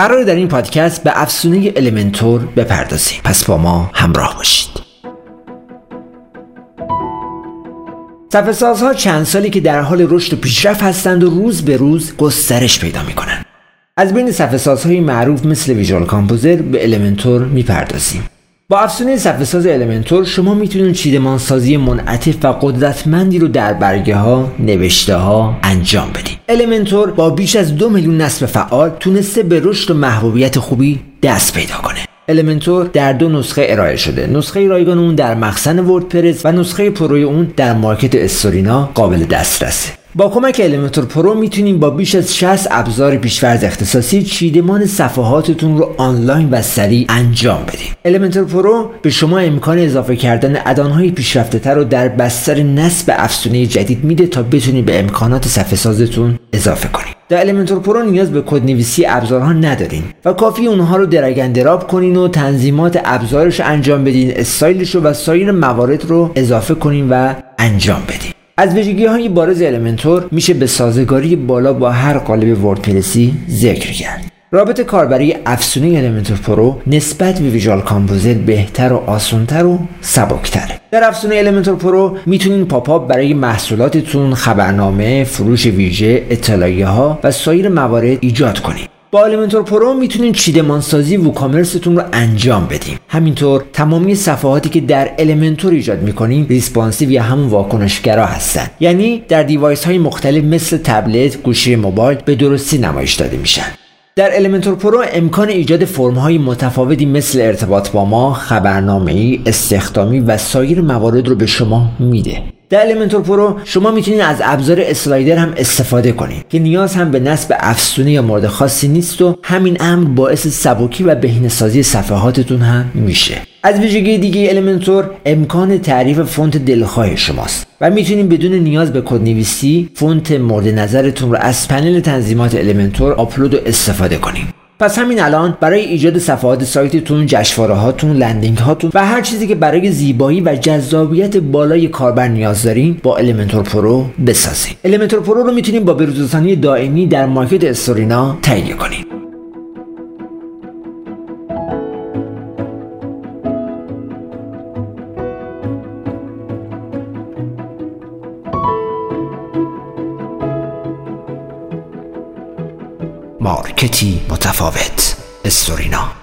قراره در این پادکست به افزونه Elementor بپردازیم. پس با ما همراه باشید. صفحه چند سالی که در حال رشد و پیشرفت هستند و روز به روز گسترش پیدا می‌کنند. از بین صفحه معروف مثل Visual Composer به Elementor می‌پردازیم. با افزونه صفحه ساز Elementor شما می‌تونید چیدمان سازی منعطف و قدرتمندی رو در برگه ها نوشته ها انجام بدید. Elementor با بیش از دو میلیون نصب فعال تونسته به رشد و محبوبیت خوبی دست پیدا کنه. Elementor در دو نسخه ارائه شده. نسخه رایگان اون در مخزن WordPress و نسخه Pro ی اون در مارکت استورینا قابل دسترسه. با کمک Elementor Pro می‌تونیم با بیش از 60 ابزار پیشفرض اختصاصی چیدمان صفحاتتون رو آنلاین و سریع انجام بدید. Elementor Pro به شما امکان اضافه کردن add-on های پیشرفته تر رو در بستر نصب افزونه جدید میده تا بتونید به امکانات صفحه سازتون اضافه کنید. در Elementor Pro نیاز به کد نویسی ابزارها ندارین و کافی اونها رو drag drop کنین و تنظیمات ابزارش انجام بدین استایلش رو و سایر موارد رو اضافه کنین و انجام بدین از ویژگی های بارز Elementor میشه به سازگاری بالا با هر قالب WordPress ی ذکر کرد. رابط کاربری افزونه Elementor Pro نسبت به Visual Composer بهتر و آسانتر و سبکتره در افزونه Elementor Pro می‌تونین pop-up برای محصولاتتون خبرنامه فروش ویژه اطلاعیه ها و سایر موارد ایجاد کنید با Elementor Pro می‌تونین چیدمانسازی WooCommerce تون رو انجام بدیم همینطور تمامی صفحاتی که در Elementor ایجاد می‌کنیم responsive یا همون واکنشگرا هستن. یعنی در device های مختلف مثل تبلت گوشی موبایل به درستی نمایش داده میشن. در Elementor Pro امکان ایجاد فرم های متفاوتی مثل ارتباط با ما، خبرنامه ای، استخدامی و سایر موارد رو به شما میده. در Elementor Pro شما می‌تونید از ابزار slider هم استفاده کنید که نیاز هم به نصب افزونه یا مورد خاصی نیست و همین امر باعث سبکی و بهینه‌سازی صفحاتتون هم میشه. از ویژگی دیگه Elementor امکان تعریف فونت دلخواه شماست و می‌تونید بدون نیاز به کدنویسی فونت مورد نظرتون رو از پنل تنظیمات Elementor آپلود و استفاده کنید. پس همین الان برای ایجاد صفحات سایتتون جشنواره هاتون landing هاتون و هر چیزی که برای زیبایی و جذابیت بالای کاربر نیاز دارین با Elementor Pro بسازید Elementor Pro رو می‌تونید با بروزرسانی دائمی در market استورینا تهیه کنید market ی متفاوت. استورینا.